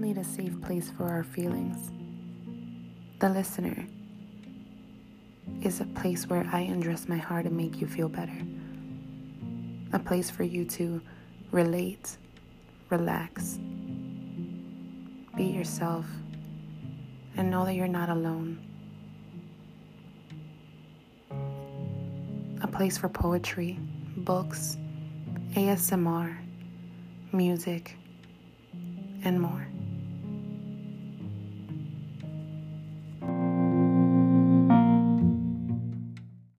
need a safe place for our feelings. The LISTNR is a place where I undress my heart and make you feel better. A place for you to relate, relax, be yourself, and know that you're not alone. A place for poetry, books, ASMR, music, and more.